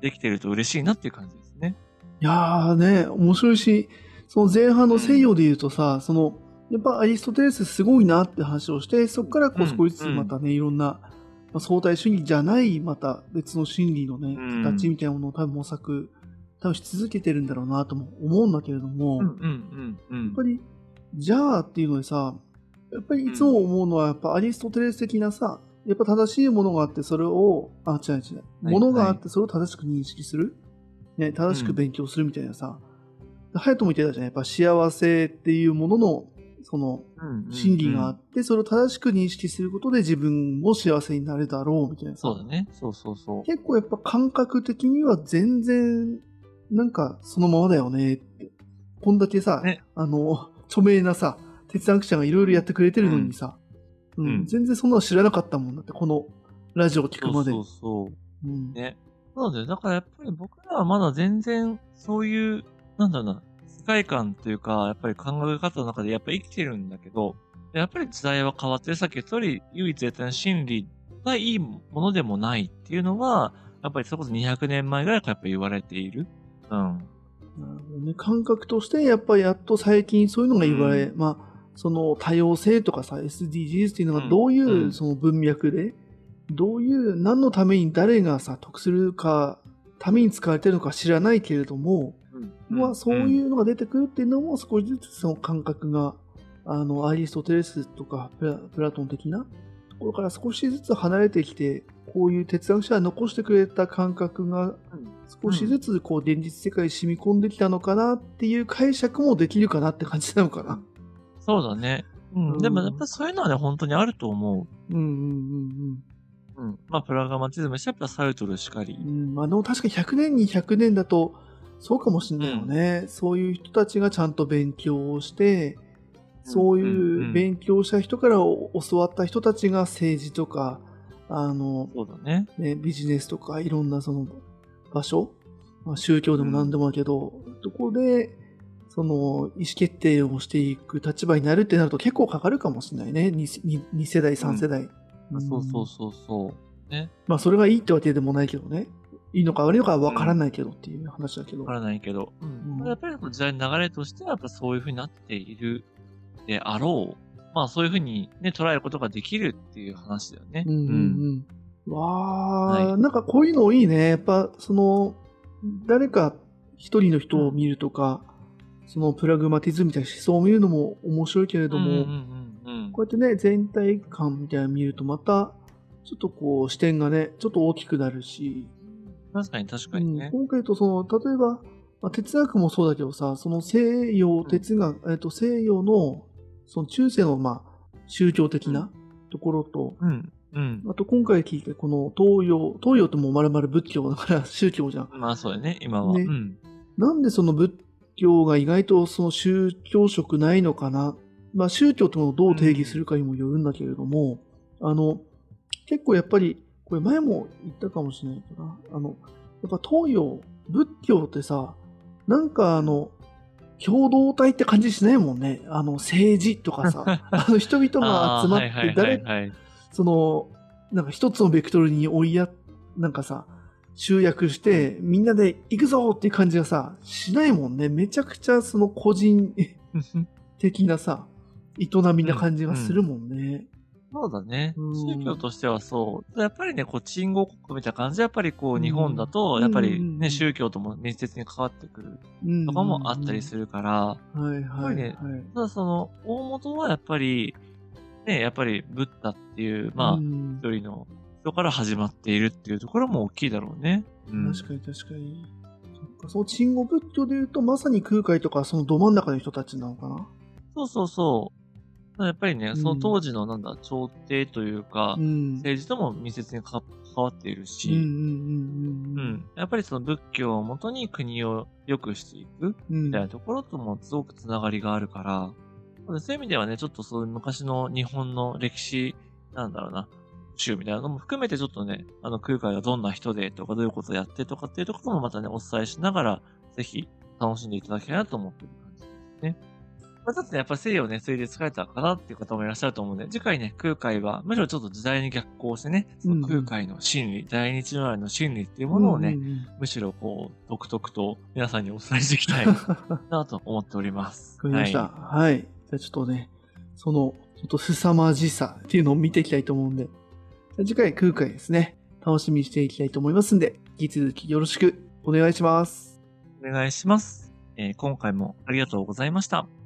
できてると嬉しいなっていう感じですね。いやーね、面白いし、その前半の西洋で言うとさ、その、やっぱアリストテレスすごいなって話をして、そこからこううん少しずつまたね、いろんな、まあ、相対主義じゃない、また別の心理のね、うん形みたいなものを多分模索、多分し続けてるんだろうなとも思うんだけれども、うんうんうんうんやっぱ。り、じゃあっていうのでさ、やっぱりいつも思うのは、やっぱアリストテレス的なさ、やっぱ正しいものがあって、それを、あ、違う違う、はいものがあって、それを正しく認識する？ね、正しく勉強するみたいなさ、ハヤトも言ってたじゃん、やっぱ幸せっていうものの、その、真理があうんって、それを正しく認識することで自分も幸せになるだろうみたいなさ。そうだね。そうそうそう。結構やっぱ感覚的には全然、なんかそのままだよねって。こんだけさ、ねあの、著名なさ、哲学者がいろいろやってくれてるのにさ、うんうん全然そんなの知らなかったもんだって、このラジオを聞くまで。そうそうそう。うんね。そうだよ。だからやっぱり僕らはまだ全然そういう、なんだろうな、世界観というか、やっぱり考え方の中でやっぱり生きてるんだけど、やっぱり時代は変わってる。さっき言った通り、唯一絶対の真理がいいものでもないっていうのは、やっぱりそれこそ200年前ぐらいからやっぱ言われている。うん。なるほどね、感覚として、やっぱりやっと最近そういうのが言われ、うまあ、その多様性とかさ、SDGs っていうのうん。がどういううんその文脈で、どういう、何のために誰がさ、得するか、ために使われてるのか知らないけれども、まあ、そうういうのが出てくるっていうのも少しずつその感覚が、あの、アリストテレスとかプラプラトン的なところから少しずつ離れてきて、こういう哲学者が残してくれた感覚がん、少しずつこう現実世界に染み込んできたのかなっていう解釈もできるかなって感じなのかな。そうだね。ううんん。でもやっぱりそういうのはね、本当にあると思うんうんう。うん。まあ、プラグマティズムしてやっぱサルトルしかりうんうん。。うん、まあでも確か100年に100年だとそうかもしれないよね。そういう人たちがちゃんと勉強をして、そううんうんいううん勉強した人からお教わった人たちが政治とか、あの、そうだね。ね、ビジネスとかいろんなその場所、まあ、宗教でも何でもだけど、どこでその意思決定をしていく立場になるってなると結構かかるかもしれないね。2, 2世代、3世代。んそうそうそうそう。ね。まあそれがいいってわけでもないけどね。いいのか悪いのかわからないけどっていう話だけど。わからないけど。うんやっぱり時代の流れとしては、やっぱそういう風になっているであろう。まあそういう風にね、捉えることができるっていう話だよね。うんうんうん。わあ、はいなんかこういうのいいね。やっぱその、誰か一人の人を見るとか、そのプラグマティズムみたいな思想を見るのも面白いけれども、うんうんうんうんこうやってね、全体感みたいなの見るとまた、ちょっとこう視点がね、ちょっと大きくなるし、確かに確かうんにね。今回とその、例えば、まあ、哲学もそうだけどさ、その西洋哲学、えっと西洋の、その中世のまあ宗教的なところと、うん。うん。あと今回聞いたこの東洋、東洋ってもうまるまる仏教だから宗教じゃん。まあそうだね、今は。ねうん。なんでその仏教が意外とその宗教色ないのかな？まあ宗教ってものをどう定義するかにもよるんだけれども、あの、結構やっぱり、これ前も言ったかもしれないけどな、あの、やっぱ東洋、仏教ってさ、なんかあの、共同体って感じしないもんね。あの、政治とかさ、あの人々が集まって誰、はい。その、なんか一つのベクトルに追いや、なんかさ、集約して、みんなで行くぞっていう感じがさ、しないもんね。めちゃくちゃその個人 的なさ、営みな感じがするもんね。そうだね。うん宗教としてはそう。やっぱりね、こう、鎮護国みたいな感じで、やっぱりこう、うん日本だと、うんやっぱりうんうんうんね、宗教とも密接に関わってくるうんとかもあったりするから、る。はいはい、はい。ただその、大元はやっぱり、ね、やっぱり、ブッダっていう、まあ、うん一人の人から始まっているっていうところも大きいだろうね。うん。確かに確かに。そその鎮護仏教で言うと、まさに空海とかそのど真ん中の人たちなのかな。そうそうそう。やっぱりね、んその当時のなんだ、朝廷というか、うん。政治とも密接に関わっているし。やっぱりその仏教をもとに国を良くしていくうん。みたいなところともすごくつながりがあるから、そういう意味ではね、ちょっとそういう昔の日本の歴史、なんだろうな、集みたいなのも含めてちょっとね、あの空海がどんな人でとかどういうことをやってとかっていうところもまたね、お伝えしながら、ぜひ楽しんでいただきたいなと思ってる感じですね。まあ、ちょっとね、やっぱ西洋ね、それで疲れたかなっていう方もいらっしゃると思うんで、次回ね、空海は、むしろちょっと時代に逆行してね、その空海の真理、大日如来の真理っていうものをね、うんうんうんむしろこう、独特と皆さんにお伝えしていきたいなと思っております。わかりました。はい。じゃちょっとね、その、ちょっと凄まじさっていうのを見ていきたいと思うんで、じゃ次回空海ですね、楽しみにしていきたいと思いますんで、引き続きよろしくお願いします。お願いします。えー今回もありがとうございました。